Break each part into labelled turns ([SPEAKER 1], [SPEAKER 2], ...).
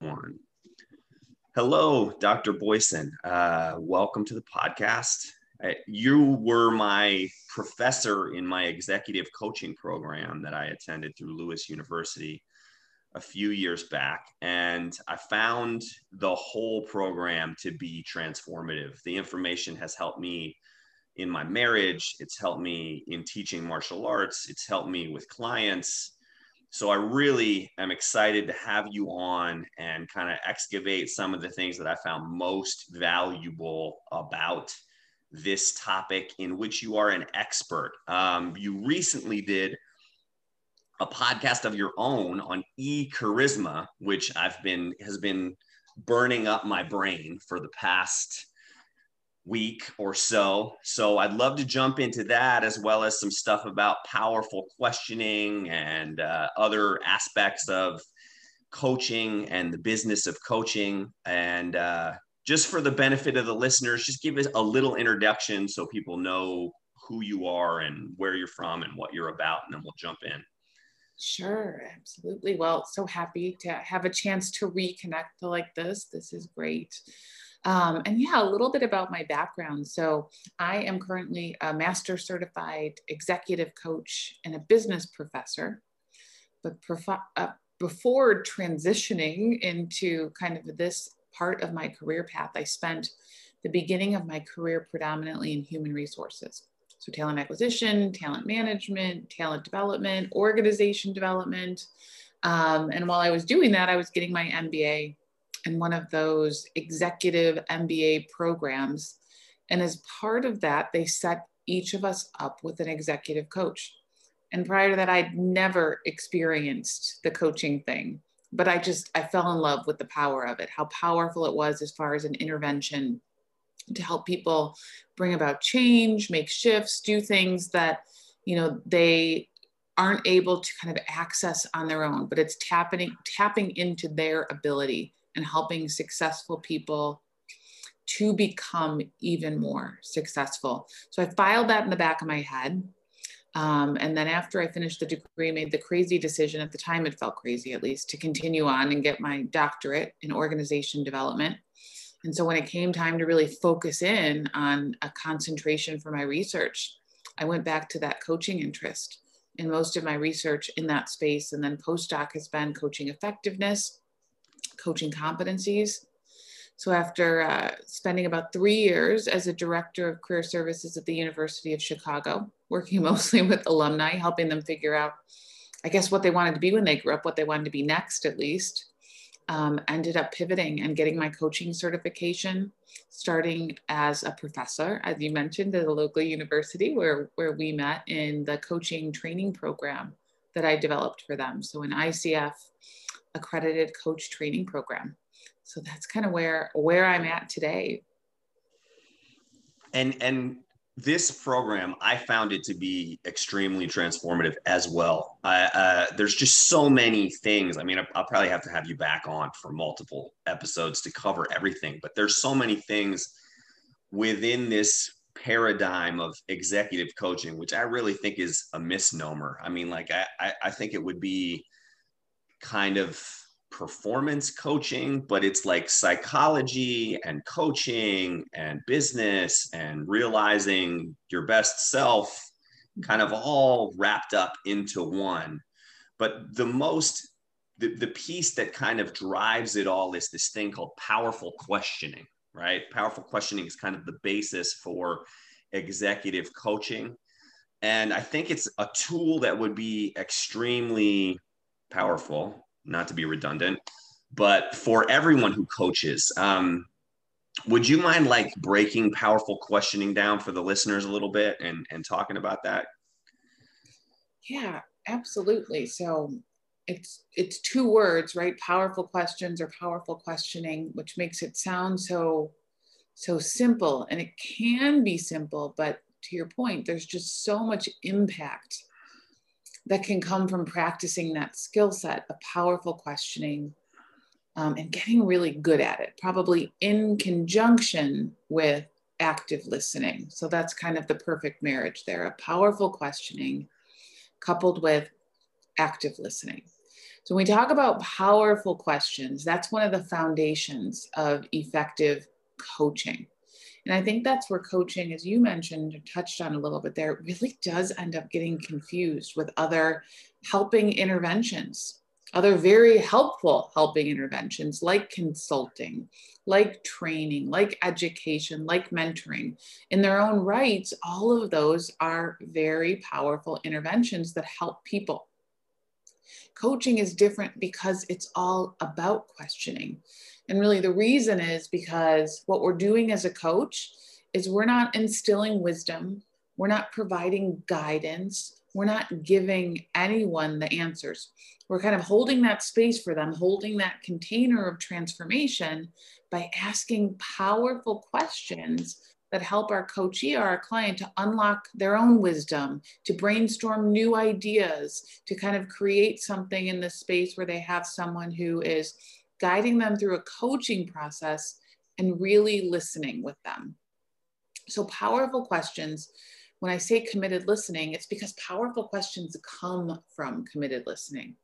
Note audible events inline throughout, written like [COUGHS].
[SPEAKER 1] One. Hello, Dr. Boysen. Uh, welcome to the podcast. Uh, you were my professor in my executive coaching program that I attended through Lewis University a few years back. And I found the whole program to be transformative. The information has helped me in my marriage, it's helped me in teaching martial arts, it's helped me with clients so I really am excited to have you on and kind of excavate some of the things that I found most valuable about this topic in which you are an expert. Um, you recently did a podcast of your own on e charisma, which I've been has been burning up my brain for the past week or so. So I'd love to jump into that as well as some stuff about powerful questioning and uh, other aspects of coaching and the business of coaching. And uh, just for the benefit of the listeners, just give us a little introduction so people know who you are and where you're from and what you're about, and then we'll jump in.
[SPEAKER 2] Sure, absolutely. Well, so happy to have a chance to reconnect like this. This is great. Um, and yeah, a little bit about my background. So, I am currently a master certified executive coach and a business professor. But uh, before transitioning into kind of this part of my career path, I spent the beginning of my career predominantly in human resources. So, talent acquisition, talent management, talent development, organization development. Um, and while I was doing that, I was getting my MBA in one of those executive MBA programs. And as part of that, they set each of us up with an executive coach. And prior to that, I'd never experienced the coaching thing, but I just, I fell in love with the power of it, how powerful it was as far as an intervention to help people bring about change, make shifts, do things that, you know, they aren't able to kind of access on their own, but it's tapping, tapping into their ability and helping successful people to become even more successful. So I filed that in the back of my head. Um, and then after I finished the degree, made the crazy decision at the time, it felt crazy at least, to continue on and get my doctorate in organization development. And so when it came time to really focus in on a concentration for my research, I went back to that coaching interest. And most of my research in that space and then postdoc has been coaching effectiveness, coaching competencies. So after uh, spending about three years as a director of career services at the University of Chicago, working [LAUGHS] mostly with alumni, helping them figure out, I guess, what they wanted to be when they grew up, what they wanted to be next, at least. Um, ended up pivoting and getting my coaching certification, starting as a professor, as you mentioned, at a local university where, where we met in the coaching training program that I developed for them. So in ICF, accredited coach training program. So that's kind of where where I'm at today.
[SPEAKER 1] And and this program, I found it to be extremely transformative as well. Uh, there's just so many things. I mean, I'll probably have to have you back on for multiple episodes to cover everything, but there's so many things within this paradigm of executive coaching, which I really think is a misnomer. I mean, like, I, I think it would be kind of performance coaching, but it's like psychology and coaching and business and realizing your best self kind of all wrapped up into one. But the most, the, the piece that kind of drives it all is this thing called powerful questioning, right? Powerful questioning is kind of the basis for executive coaching. And I think it's a tool that would be extremely powerful, not to be redundant, but for everyone who coaches. Um, would you mind like breaking powerful questioning down for the listeners a little bit and, and talking about that?
[SPEAKER 2] Yeah, absolutely. So it's it's two words, right? Powerful questions or powerful questioning, which makes it sound so so simple. And it can be simple, but to your point, there's just so much impact that can come from practicing that skill set of powerful questioning um, and getting really good at it, probably in conjunction with active listening. So that's kind of the perfect marriage there a powerful questioning coupled with active listening. So when we talk about powerful questions, that's one of the foundations of effective coaching. And I think that's where coaching, as you mentioned touched on a little bit there, really does end up getting confused with other helping interventions, other very helpful helping interventions like consulting, like training, like education, like mentoring. In their own rights, all of those are very powerful interventions that help people. Coaching is different because it's all about questioning. And really, the reason is because what we're doing as a coach is we're not instilling wisdom, we're not providing guidance, we're not giving anyone the answers. We're kind of holding that space for them, holding that container of transformation by asking powerful questions that help our coachee or our client to unlock their own wisdom, to brainstorm new ideas, to kind of create something in the space where they have someone who is guiding them through a coaching process and really listening with them. So, powerful questions. When I say committed listening, it's because powerful questions come from committed listening.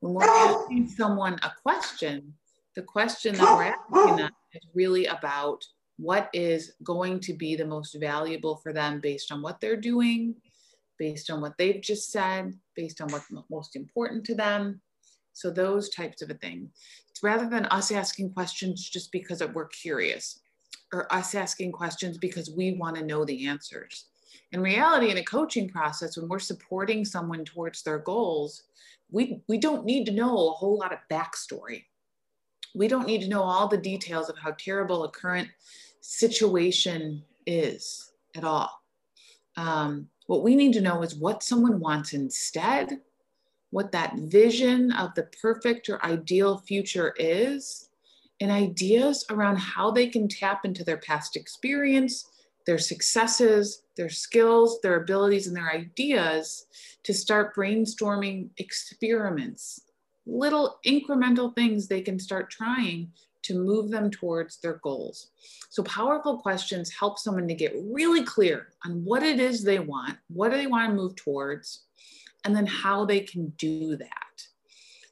[SPEAKER 2] When we're oh. asking someone a question, the question that we're asking them is really about what is going to be the most valuable for them based on what they're doing, based on what they've just said, based on what's most important to them. So, those types of a thing It's rather than us asking questions just because we're curious or us asking questions because we want to know the answers. In reality, in a coaching process, when we're supporting someone towards their goals, we, we don't need to know a whole lot of backstory. We don't need to know all the details of how terrible a current situation is at all. Um, what we need to know is what someone wants instead what that vision of the perfect or ideal future is, and ideas around how they can tap into their past experience, their successes, their skills, their abilities, and their ideas to start brainstorming experiments, little incremental things they can start trying to move them towards their goals. So, powerful questions help someone to get really clear on what it is they want, what do they want to move towards, and then how they can do that.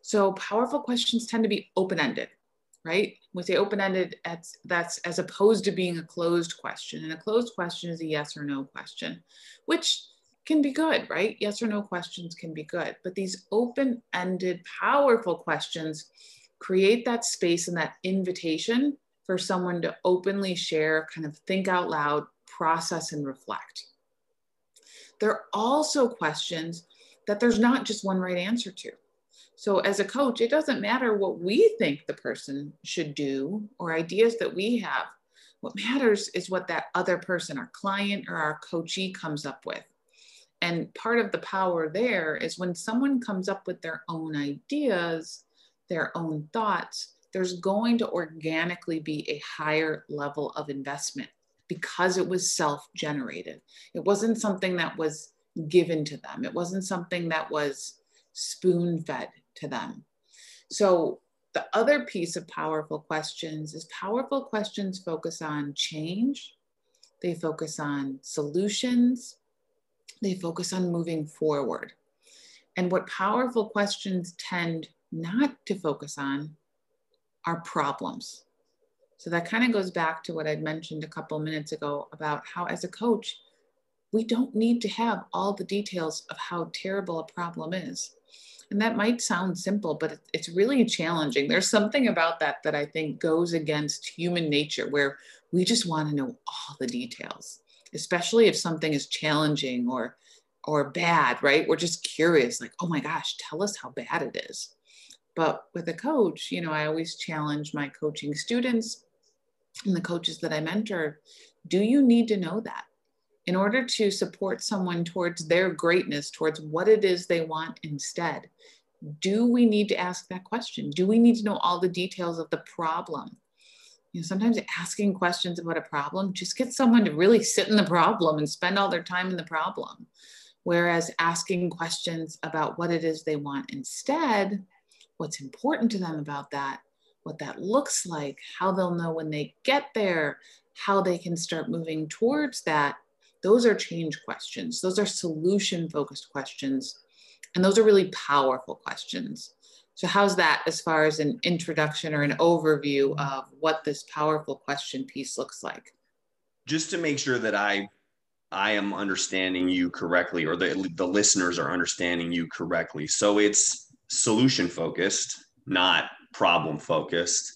[SPEAKER 2] So powerful questions tend to be open-ended, right? We say open-ended, that's, that's as opposed to being a closed question. And a closed question is a yes or no question, which can be good, right? Yes or no questions can be good. But these open-ended, powerful questions create that space and that invitation for someone to openly share, kind of think out loud, process, and reflect. There are also questions that there's not just one right answer to. So, as a coach, it doesn't matter what we think the person should do or ideas that we have. What matters is what that other person, our client or our coachee, comes up with. And part of the power there is when someone comes up with their own ideas, their own thoughts, there's going to organically be a higher level of investment because it was self generated. It wasn't something that was given to them. It wasn't something that was spoon fed to them. So, the other piece of powerful questions is powerful questions focus on change, they focus on solutions, they focus on moving forward. And what powerful questions tend not to focus on are problems. So that kind of goes back to what I'd mentioned a couple minutes ago about how, as a coach, we don't need to have all the details of how terrible a problem is. And that might sound simple, but it's really challenging. There's something about that that I think goes against human nature where we just want to know all the details, especially if something is challenging or or bad, right? We're just curious like, "Oh my gosh, tell us how bad it is." But with a coach, you know, I always challenge my coaching students and the coaches that I mentor, do you need to know that? In order to support someone towards their greatness, towards what it is they want instead, do we need to ask that question? Do we need to know all the details of the problem? You know, sometimes asking questions about a problem just gets someone to really sit in the problem and spend all their time in the problem. Whereas asking questions about what it is they want instead, what's important to them about that, what that looks like, how they'll know when they get there, how they can start moving towards that, those are change questions. Those are solution focused questions. And those are really powerful questions. So, how's that as far as an introduction or an overview of what this powerful question piece looks like?
[SPEAKER 1] Just to make sure that I I am understanding you correctly, or the the listeners are understanding you correctly. So it's solution focused, not problem focused.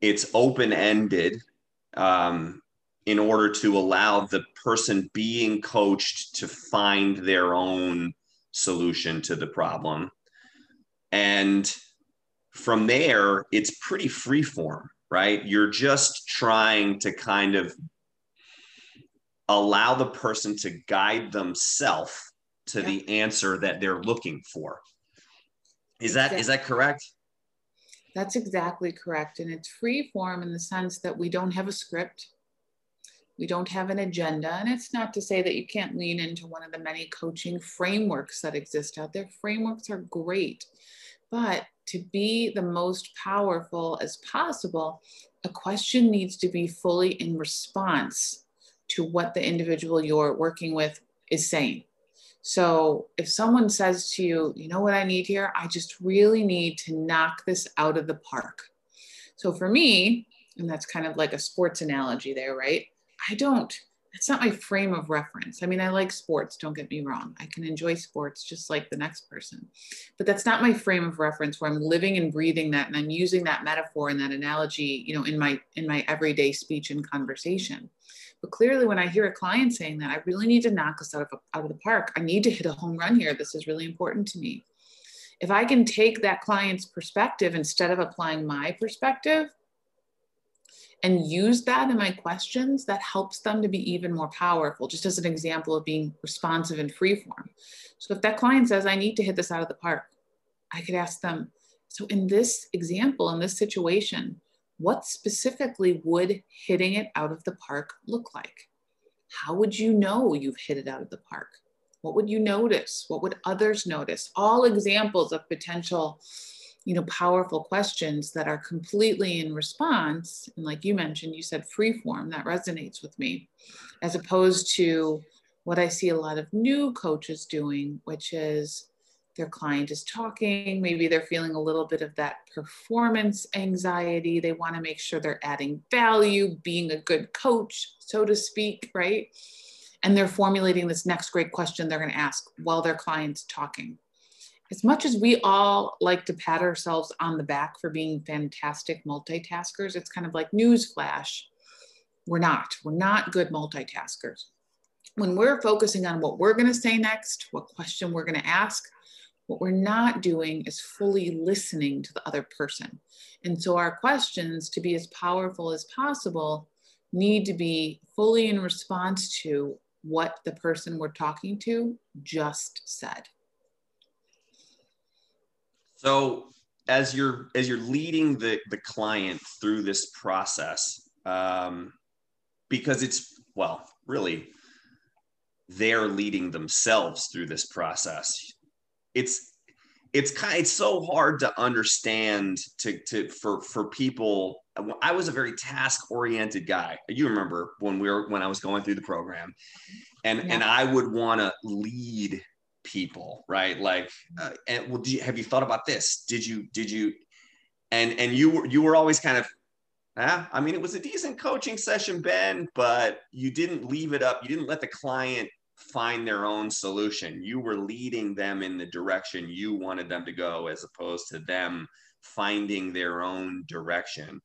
[SPEAKER 1] It's open ended um, in order to allow the person being coached to find their own solution to the problem and from there, it's pretty free form, right? You're just trying to kind of allow the person to guide themselves to yeah. the answer that they're looking for. Is that is that correct?
[SPEAKER 2] That's exactly correct. And it's free form in the sense that we don't have a script. We don't have an agenda. And it's not to say that you can't lean into one of the many coaching frameworks that exist out there. Frameworks are great. But to be the most powerful as possible, a question needs to be fully in response to what the individual you're working with is saying. So if someone says to you, you know what I need here? I just really need to knock this out of the park. So for me, and that's kind of like a sports analogy there, right? I don't it's not my frame of reference. I mean, I like sports, don't get me wrong. I can enjoy sports just like the next person. But that's not my frame of reference where I'm living and breathing that and I'm using that metaphor and that analogy, you know, in my in my everyday speech and conversation. But clearly when I hear a client saying that, I really need to knock us out of out of the park. I need to hit a home run here. This is really important to me. If I can take that client's perspective instead of applying my perspective, and use that in my questions, that helps them to be even more powerful, just as an example of being responsive and freeform. So if that client says, I need to hit this out of the park, I could ask them, so in this example, in this situation, what specifically would hitting it out of the park look like? How would you know you've hit it out of the park? What would you notice? What would others notice? All examples of potential you know powerful questions that are completely in response. And like you mentioned you said free form that resonates with me as opposed to what i see a lot of new coaches doing which is their client is talking maybe they're feeling a little bit of that performance anxiety. They want to make sure they're adding value being a good coach so to speak right? And they're formulating this next great question they're going to ask while their client's talking as much as we all like to pat ourselves on the back for being fantastic multitaskers, it's kind of like newsflash. We're not. We're not good multitaskers. When we're focusing on what we're going to say next, what question we're going to ask, what we're not doing is fully listening to the other person. And so our questions, to be as powerful as possible, need to be fully in response to what the person we're talking to just said.
[SPEAKER 1] So as you're as you're leading the the client through this process, um, because it's well, really, they're leading themselves through this process. It's it's kind it's so hard to understand to to for for people i was a very task oriented guy you remember when we were when i was going through the program and yeah. and i would want to lead people right? Like uh, and well you, have you thought about this? Did you did you and and you were you were always kind of ah, i mean it was a decent coaching session ben but you didn't leave it up. You didn't let the client find their own solution. You were leading them in the direction you wanted them to go as opposed to them finding their own direction.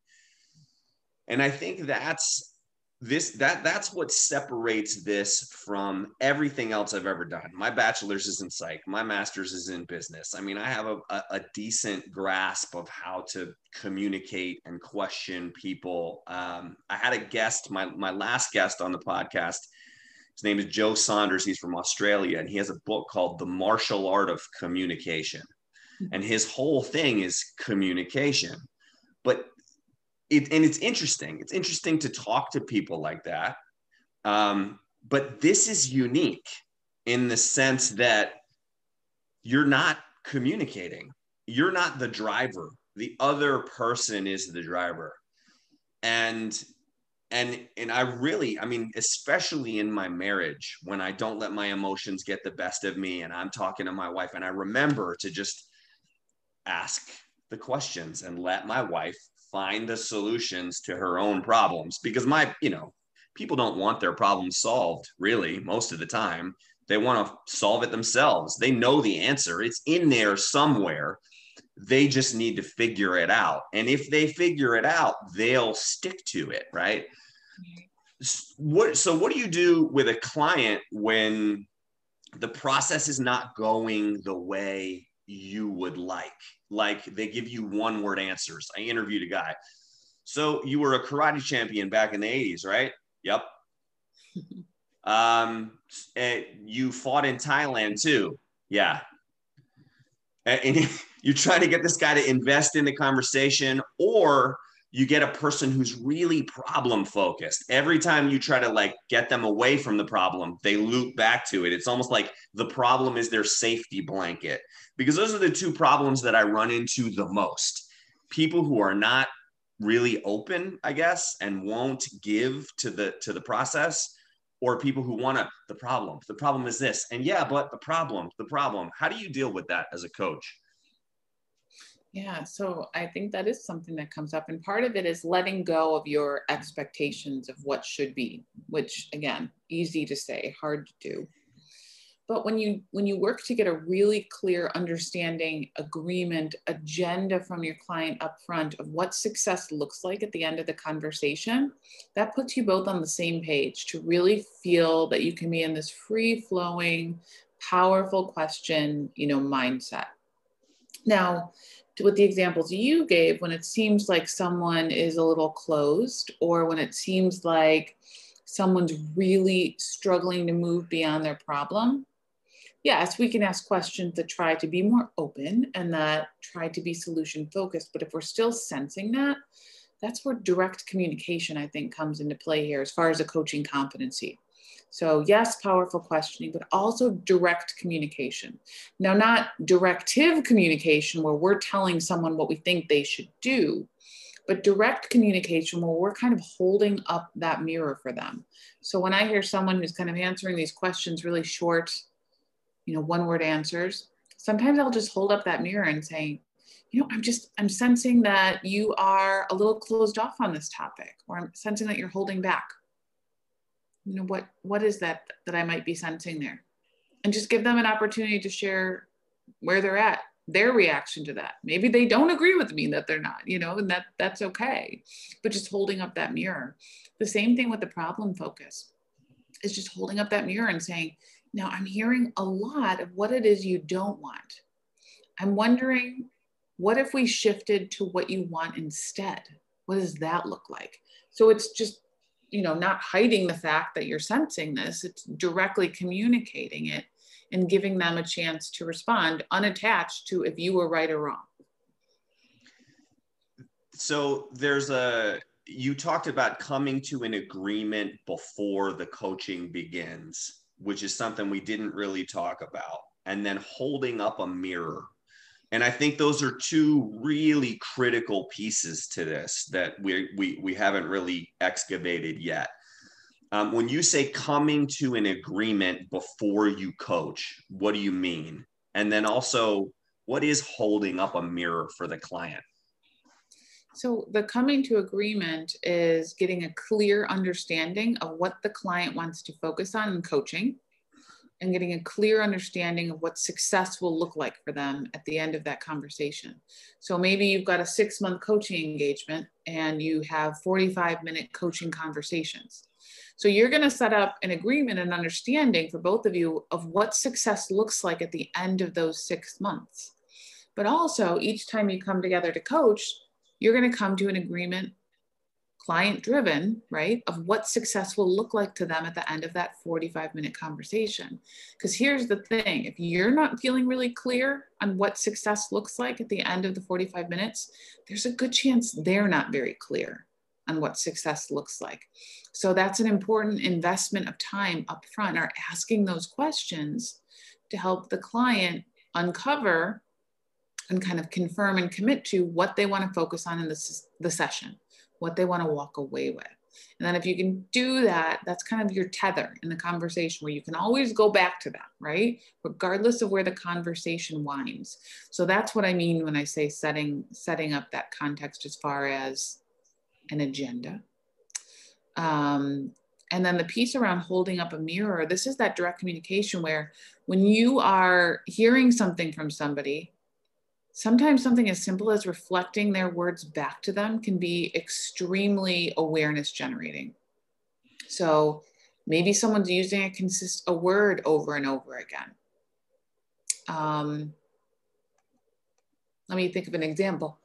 [SPEAKER 1] And i think that's this that that's what separates this from everything else I've ever done. My bachelor's is in psych, my master's is in business. I mean, I have a, a, a decent grasp of how to communicate and question people. Um, I had a guest, my my last guest on the podcast. His name is Joe Saunders. He's from Australia, and he has a book called The Martial Art of Communication. And his whole thing is communication. But it, and it's interesting. It's interesting to talk to people like that. Um, but this is unique in the sense that you're not communicating. You're not the driver. The other person is the driver. And and and I really, I mean, especially in my marriage, when I don't let my emotions get the best of me and I'm talking to my wife and I remember to just ask the questions and let my wife find the solutions to her own problems because my, you know, people don't want their problems solved really most of the time. They want to solve it themselves. They know the answer, it's in there somewhere. They just need to figure it out. And if they figure it out, they'll stick to it, right? What so what do you do with a client when the process is not going the way you would like? Like they give you one word answers. I interviewed a guy. So you were a karate champion back in the 80s, right? Yep. [LAUGHS] um, you fought in Thailand too. Yeah. And [LAUGHS] you try to get this guy to invest in the conversation, or you get a person who's really problem focused. Every time you try to like get them away from the problem, they loop back to it. It's almost like the problem is their safety blanket because those are the two problems that I run into the most. People who are not really open, I guess, and won't give to the to the process or people who want to the problem. The problem is this. And yeah, but the problem, the problem. How do you deal with that as a coach?
[SPEAKER 2] Yeah, so I think that is something that comes up. And part of it is letting go of your expectations of what should be, which again, easy to say, hard to do but when you when you work to get a really clear understanding agreement agenda from your client up front of what success looks like at the end of the conversation that puts you both on the same page to really feel that you can be in this free flowing powerful question you know mindset now with the examples you gave when it seems like someone is a little closed or when it seems like someone's really struggling to move beyond their problem yes, we can ask questions that try to be more open and that try to be solution focused. But if we're still sensing that, that's where direct communication, I think, comes into play here as far as a coaching competency. So, yes, powerful questioning, but also direct communication. Now, not directive communication where we're telling someone what we think they should do, but direct communication where we're kind of holding up that mirror for them. So, when I hear someone who's kind of answering these questions really short, you know, one word answers. Sometimes I'll just hold up that mirror and say, you know, I'm just, I'm sensing that you are a little closed off on this topic, or I'm sensing that you're holding back. You know, what, what is that that I might be sensing there? And just give them an opportunity to share where they're at, their reaction to that. Maybe they don't agree with me that they're not, you know, and that that's okay. But just holding up that mirror. The same thing with the problem focus is just holding up that mirror and saying, now, I'm hearing a lot of what it is you don't want. I'm wondering what if we shifted to what you want instead? What does that look like? So it's just, you know, not hiding the fact that you're sensing this, it's directly communicating it and giving them a chance to respond unattached to if you were right or wrong.
[SPEAKER 1] So there's a, you talked about coming to an agreement before the coaching begins which is something we didn't really talk about, and then holding up a mirror. And I think those are two really critical pieces to this that we, we, we haven't really excavated yet. Um, when you say coming to an agreement before you coach, what do you mean? And then also, what is holding up a mirror for the client?
[SPEAKER 2] So, the coming to agreement is getting a clear understanding of what the client wants to focus on in coaching and getting a clear understanding of what success will look like for them at the end of that conversation. So, maybe you've got a six month coaching engagement and you have 45 minute coaching conversations. So, you're going to set up an agreement and understanding for both of you of what success looks like at the end of those six months. But also, each time you come together to coach, you're going to come to an agreement client driven, right, of what success will look like to them at the end of that 45 minute conversation. Because here's the thing if you're not feeling really clear on what success looks like at the end of the 45 minutes, there's a good chance they're not very clear on what success looks like. So that's an important investment of time up front, are asking those questions to help the client uncover and kind of confirm and commit to what they want to focus on in this, the session, what they want to walk away with. And then if you can do that, that's kind of your tether in the conversation where you can always go back to that, right? Regardless of where the conversation winds. So that's what I mean when I say setting setting up that context as far as an agenda. Um, and then the piece around holding up a mirror, this is that direct communication where when you are hearing something from somebody, sometimes something as simple as reflecting their words back to them can be extremely awareness generating. So maybe someone's using a consist a word over and over again. Um, let me think of an example.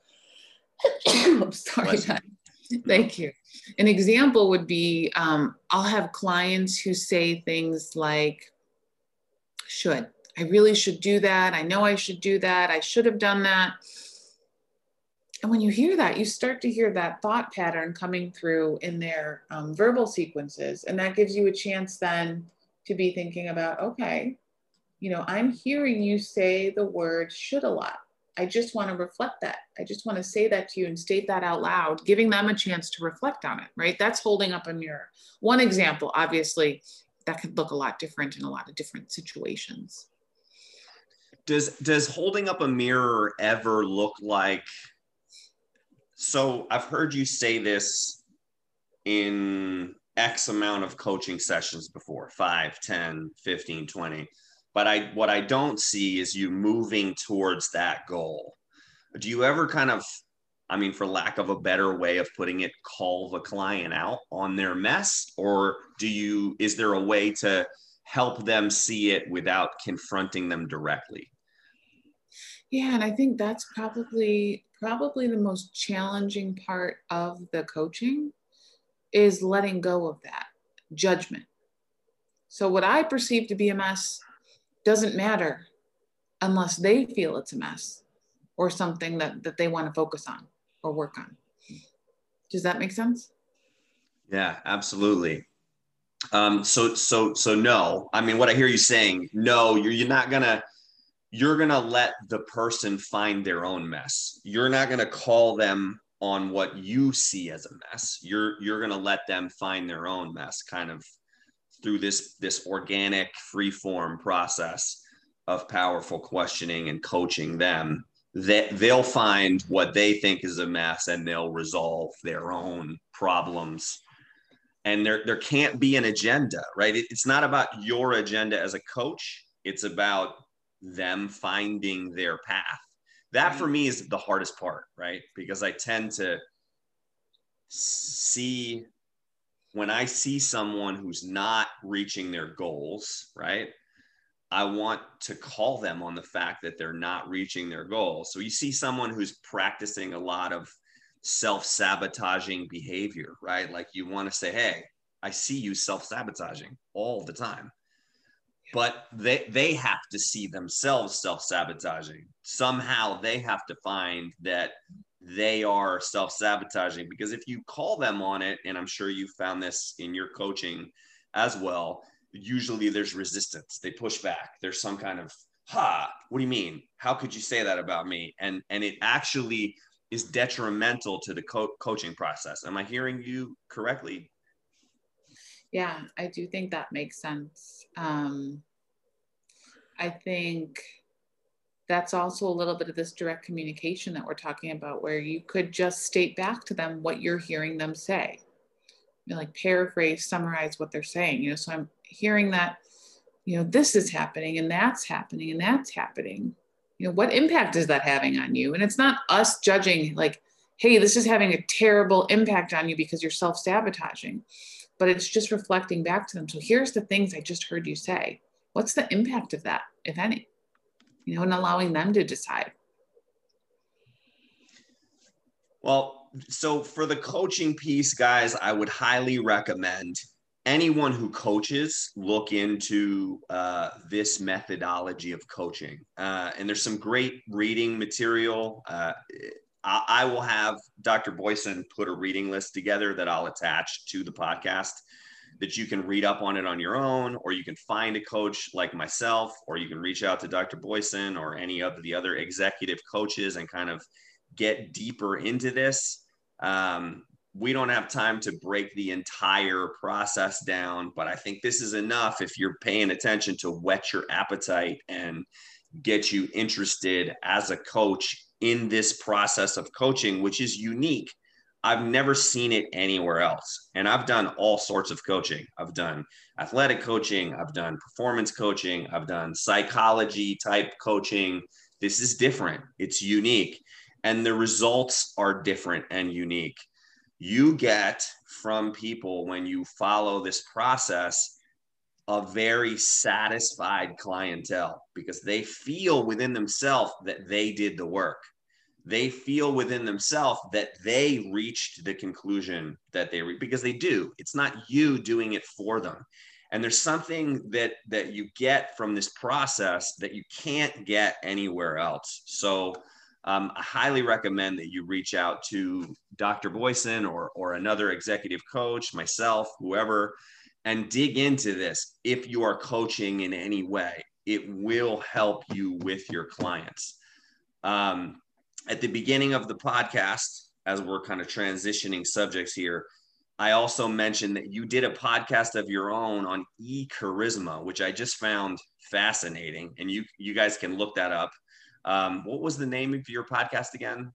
[SPEAKER 2] [COUGHS] I'm sorry. Thank you. An example would be um, I'll have clients who say things like, should. I really should do that. I know I should do that. I should have done that. And when you hear that, you start to hear that thought pattern coming through in their um, verbal sequences. And that gives you a chance then to be thinking about, okay, you know, I'm hearing you say the word should a lot. I just want to reflect that. I just want to say that to you and state that out loud, giving them a chance to reflect on it, right? That's holding up a mirror. One example, obviously, that could look a lot different in a lot of different situations
[SPEAKER 1] does does holding up a mirror ever look like so i've heard you say this in x amount of coaching sessions before 5 10 15 20 but i what i don't see is you moving towards that goal. Do you ever kind of i mean for lack of a better way of putting it call the client out on their mess or do you is there a way to help them see it without confronting them directly.
[SPEAKER 2] Yeah and i think that's probably probably the most challenging part of the coaching is letting go of that judgment. So what i perceive to be a mess doesn't matter unless they feel it's a mess or something that, that they want to focus on or work on. Does that make sense?
[SPEAKER 1] Yeah absolutely um, so so so no i mean what i hear you saying no you're, you're not gonna you're to let the person find their own mess. You're not to call them on what you see as a mess. You're you're to let them find their own mess kind of through this this organic free form process of powerful questioning and coaching them that they'll find what they think is a mess and they'll resolve their own problems and there there can't be an agenda right it, it's not about your agenda as a coach it's about them finding their path. That for me is the hardest part, right? Because I tend to see when I see someone who's not reaching their goals, right? I want to call them on the fact that they're not reaching their goals. So you see someone who's practicing a lot of self sabotaging behavior, right? Like you want to say, Hey, I see you self sabotaging all the time. But they they have to see themselves self-sabotaging. Somehow they have to find that they are self-sabotaging because if you call them on it and i'm sure you found this in your coaching as well usually there's resistance. They push back. There's some kind of ha what do you mean? How could you say that about me? And and it actually is detrimental to the co- coaching process am i hearing you correctly
[SPEAKER 2] yeah, I do think that makes sense. Um, I think that's also a little bit of this direct communication that we're talking about, where you could just state back to them what you're hearing them say. You know, like paraphrase, summarize what they're saying. You know, so I'm hearing that, you know, this is happening and that's happening and that's happening. You know, what impact is that having on you? And it's not us judging like, hey, this is having a terrible impact on you because you're self sabotaging but it's just reflecting back to them. So here's the things I just heard you say. What's the impact of that, if any? You know, and allowing them to decide.
[SPEAKER 1] Well, so for the coaching piece, guys, I would highly recommend anyone who coaches look into uh, this methodology of coaching. Uh, and there's some great reading material. Uh, I, I will have Dr. Boysen put a reading list together that I'll attach to the podcast that you can read up on it on your own, or you can find a coach like myself, or you can reach out to Dr. Boysen or any of the other executive coaches and kind of get deeper into this. Um, we don't have time to break the entire process down, but I think this is enough if you're paying attention to whet your appetite and get you interested as a coach in this process of coaching, which is unique. I've never seen it anywhere else. And I've done all sorts of coaching. I've done athletic coaching, I've done performance coaching, I've done psychology type coaching. This is different, it's unique, and the results are different and unique you get from people when you follow this process a very satisfied clientele because they feel within themselves that they did the work. They feel within themselves that they reached the conclusion that they re- because they do. It's not you doing it for them. And there's something that that you get from this process that you can't get anywhere else. So um, I highly recommend that you reach out to Dr. Boysen or, or another executive coach, myself, whoever, and dig into this. If you are coaching in any way, it will help you with your clients. Um, at the beginning of the podcast, as we're kind of transitioning subjects here, I also mentioned that you did a podcast of your own on e charisma, which I just found fascinating. And you you guys can look that up. Um, what was the name of your podcast again?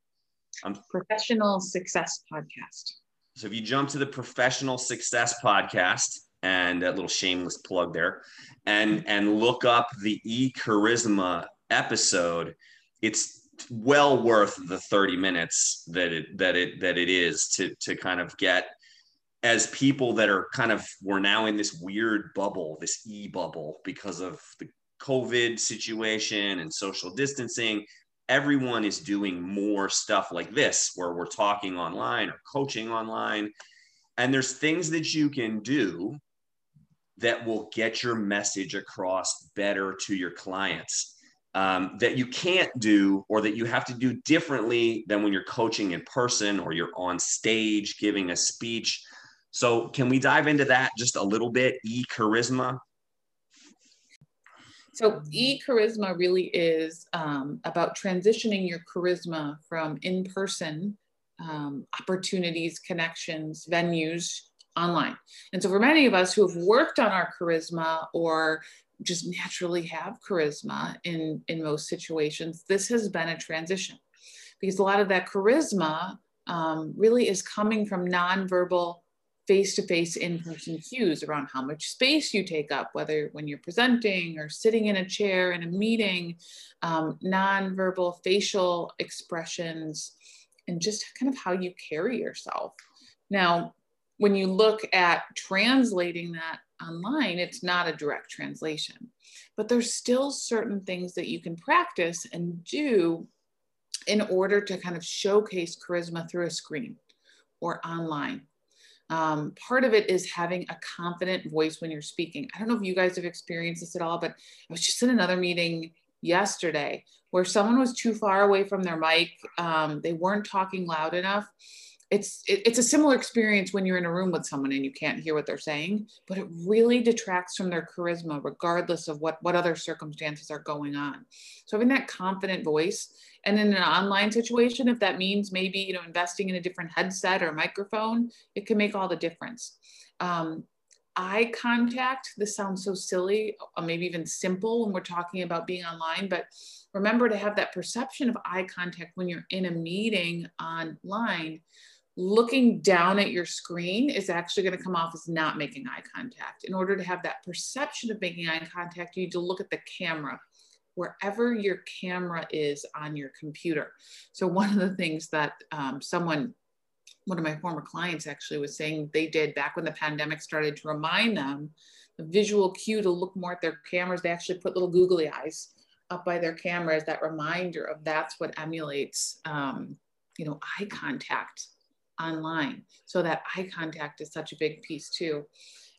[SPEAKER 2] Um, Professional Success Podcast.
[SPEAKER 1] So if you jump to the Professional Success Podcast, and a little shameless plug there, and and look up the E Charisma episode, it's well worth the 30 minutes that it that it that it is to to kind of get as people that are kind of we're now in this weird bubble, this e bubble because of the COVID situation and social distancing, everyone is doing more stuff like this where we're talking online or coaching online. And there's things that you can do that will get your message across better to your clients um, that you can't do or that you have to do differently than when you're coaching in person or you're on stage giving a speech. So, can we dive into that just a little bit? E charisma.
[SPEAKER 2] So e charisma really is um, about transitioning your charisma from in person um, opportunities, connections, venues online. And so for many of us who have worked on our charisma or just naturally have charisma in, in most situations, this has been a transition because a lot of that charisma um, really is coming from nonverbal face-to-face in-person cues around how much space you take up, whether when you're presenting or sitting in a chair in a meeting, um, non-verbal facial expressions, and just kind of how you carry yourself. Now, when you look at translating that online, it's not a direct translation, but there's still certain things that you can practice and do in order to kind of showcase charisma through a screen or online um, part of it is having a confident voice when you're speaking. I don't know if you guys have experienced this at all, but I was just in another meeting yesterday where someone was too far away from their mic. Um, they weren't talking loud enough it's it, it's a similar experience when you're in a room with someone and you can't hear what they're saying but it really detracts from their charisma regardless of what what other circumstances are going on. So having that confident voice and in an online situation if that means maybe you know investing in a different headset or microphone it can make all the difference. Um, eye contact this sounds so silly or maybe even simple when we're talking about being online but remember to have that perception of eye contact when you're in a meeting online looking down at your screen is actually going to come off as not making eye contact. In order to have that perception of making eye contact, you need to look at the camera, wherever your camera is on your computer. So, one of the things that um, someone, one of my former clients actually was saying they did back when the pandemic started to remind them the visual cue to look more at their cameras, they actually put little googly eyes up by their cameras, that reminder of that's what emulates. Um, you know, eye contact online. So that eye contact is such a big piece too.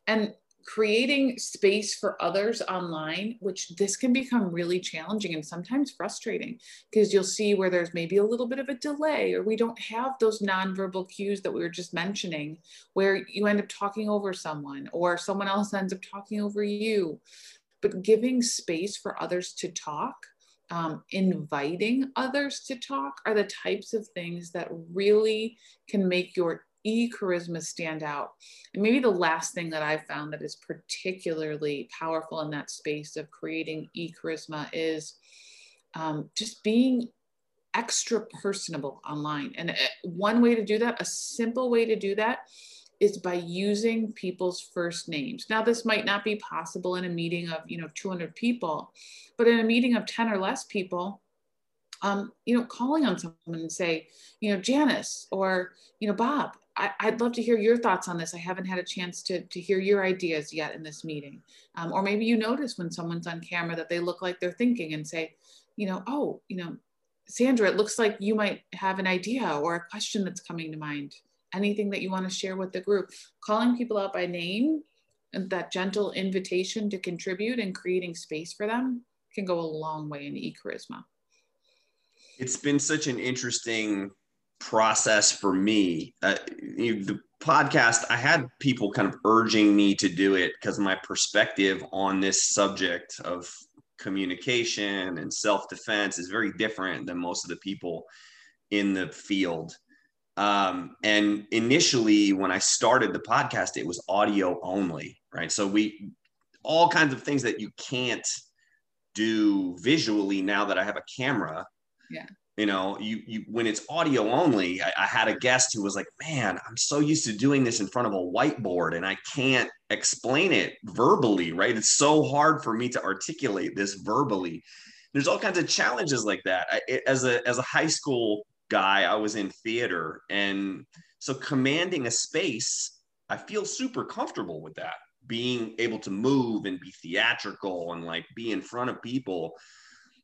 [SPEAKER 2] And creating space for others online, which this can become really challenging and sometimes frustrating because you'll see where there's maybe a little bit of a delay or we don't have those nonverbal cues that we were just mentioning, where you end up talking over someone or someone else ends up talking over you. But giving space for others to talk um, inviting others to talk are the types of things that really can make your e charisma stand out. And maybe the last thing that I found that is particularly powerful in that space of creating e charisma is um, just being extra personable online. And uh, one way to do that, a simple way to do that, is by using people's first names. Now, this might not be possible in a meeting of you know 200 people, but in a meeting of 10 or less people, um, you know, calling on someone and say, you know, Janice or you know Bob, I, would love to hear your thoughts on this. I haven't had a chance to, to hear your ideas yet in this meeting. Um, or maybe you notice when someone's on camera that they look like they're thinking and say, you know, oh, you know, Sandra, it looks like you might have an idea or a question that's coming to mind. Anything that you want to share with the group. Calling people out by name and that gentle invitation to contribute and creating space for them can go a long way in e charisma.
[SPEAKER 1] It's been such an interesting process for me. Uh, you the podcast, I had people kind of urging me to do it because my perspective on this subject of communication and self defense is very different than most of the people in the field. Um, and initially, when I started the podcast, it was audio only, right? So we, all kinds of things that you can't do visually now that I have a camera.
[SPEAKER 2] Yeah
[SPEAKER 1] you know you you when it's audio only I, I, had a guest who was like man i'm so used to doing this in front of a whiteboard and i can't explain it verbally right it's so hard for me to articulate this verbally there's all kinds of challenges like that I, as a as a high school guy i was in theater. And so commanding a space i feel super comfortable with that. Being able to move and be theatrical and like be in front of people.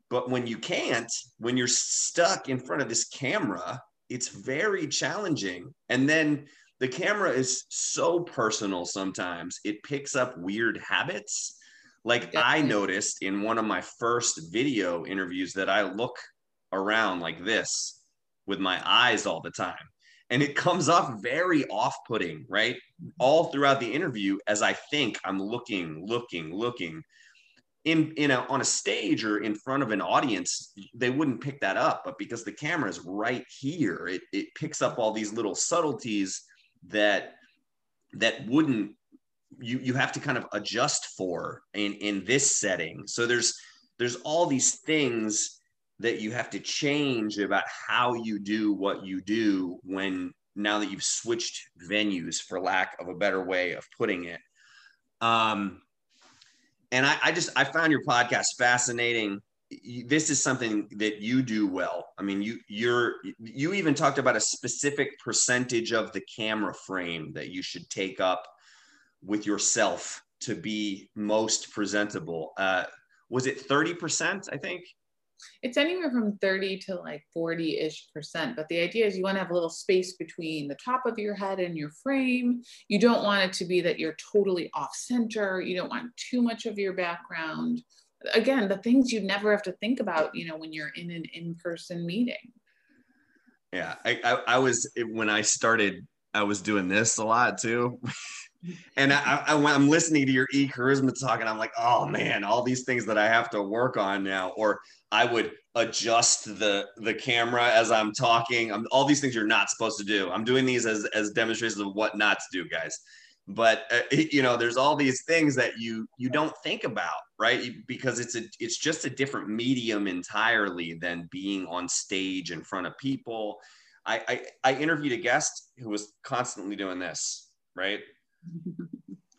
[SPEAKER 1] But when you can't, when you're stuck in front of this camera, it's very challenging. And then the camera is so personal sometimes, it picks up weird habits. Like I noticed in one of my first video interviews that I look around like this with my eyes all the time. And it comes off very off putting, right? All throughout the interview, as I think I'm looking, looking, looking in in a on a stage or in front of an audience they wouldn't pick that up but because the camera is right here it, it picks up all these little subtleties that that wouldn't you you have to kind of adjust for in in this setting so there's there's all these things that you have to change about how you do what you do when now that you've switched venues for lack of a better way of putting it um and I, I just I found your podcast fascinating. This is something that you do well. I mean, you you're you even talked about a specific percentage of the camera frame that you should take up with yourself to be most presentable. Uh, was it 30%, I think?
[SPEAKER 2] It's anywhere from 30 to like 40 ish percent. But the idea is you want to have a little space between the top of your head and your frame. You don't want it to be that you're totally off center. You don't want too much of your background. Again, the things you never have to think about, you know, when you're in an in person meeting.
[SPEAKER 1] Yeah. I, I, I was, when I started, I was doing this a lot too. [LAUGHS] and I, I, I'm listening to your e charisma talk, and I'm like, oh man, all these things that I have to work on now. Or I would adjust the the camera as I'm talking. I'm, all these things you're not supposed to do. I'm doing these as as demonstrations of what not to do, guys. But uh, you know, there's all these things that you you don't think about, right? Because it's a it's just a different medium entirely than being on stage in front of people. I, I, I interviewed a guest who was constantly doing this, right?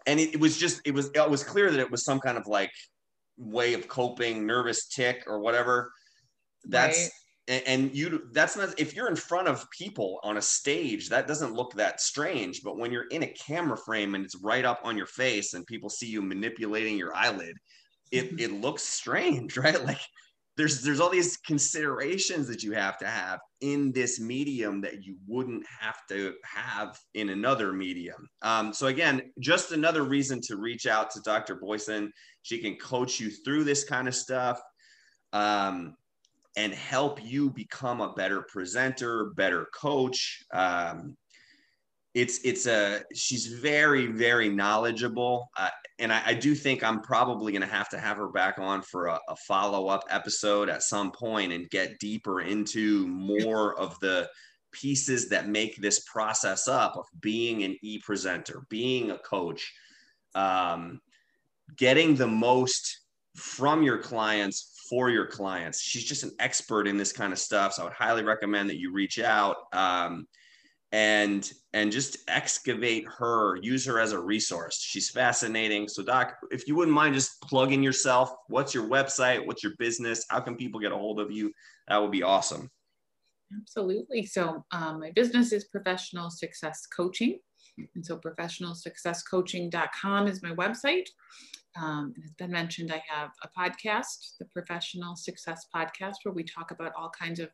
[SPEAKER 1] And it, it, was just it was it was clear that it was some kind of like way of coping nervous tick or whatever. That's right. and, and you that's not if you're in front of people on a stage that doesn't look that strange. But when you're in a camera frame and it's right up on your face and people see you manipulating your eyelid it, [LAUGHS] it looks strange [LAUGHS] right? Like there's there's all these considerations that you have to have in this medium that you wouldn't have to have in another medium. Um, so again, just another reason to reach out to Dr. Boysen. She can coach you through this kind of stuff um, and help you become a better presenter, better coach. Um, it's it's a she's very very knowledgeable uh, and I, I, do think i'm probably going to have to have her back on for a, a follow-up episode at some point and get deeper into more of the pieces that make this process up of being an e-presenter, being a coach, um, getting the most from your clients for your clients. She's just an expert in this kind of stuff. So I would highly recommend that you reach out um, and and just excavate her, use her as a resource. She's fascinating. So Doc, if you wouldn't mind just plugging yourself, what's your website? What's your business? How can people get a hold of you? That would be awesome.
[SPEAKER 2] Absolutely. So um, my business is professional success coaching. And so professionalsuccesscoaching.com is my website. Um, as Ben mentioned, I have a podcast, the Professional Success Podcast, where we talk about all kinds of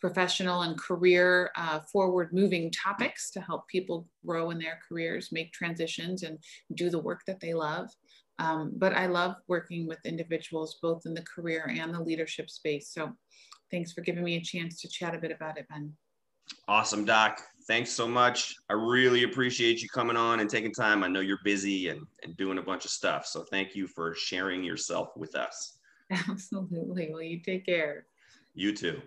[SPEAKER 2] professional and career uh, forward moving topics to help people grow in their careers, make transitions, and do the work that they love. Um, but I love working with individuals both in the career and the leadership space. So thanks for giving me a chance to chat a bit about it, Ben.
[SPEAKER 1] Awesome, Doc. Thanks so much. I really appreciate you coming on and taking time. I know you're busy and, and doing a bunch of stuff. So thank you for sharing yourself with us. [LAUGHS]
[SPEAKER 2] Absolutely. Well, you take care.
[SPEAKER 1] You too.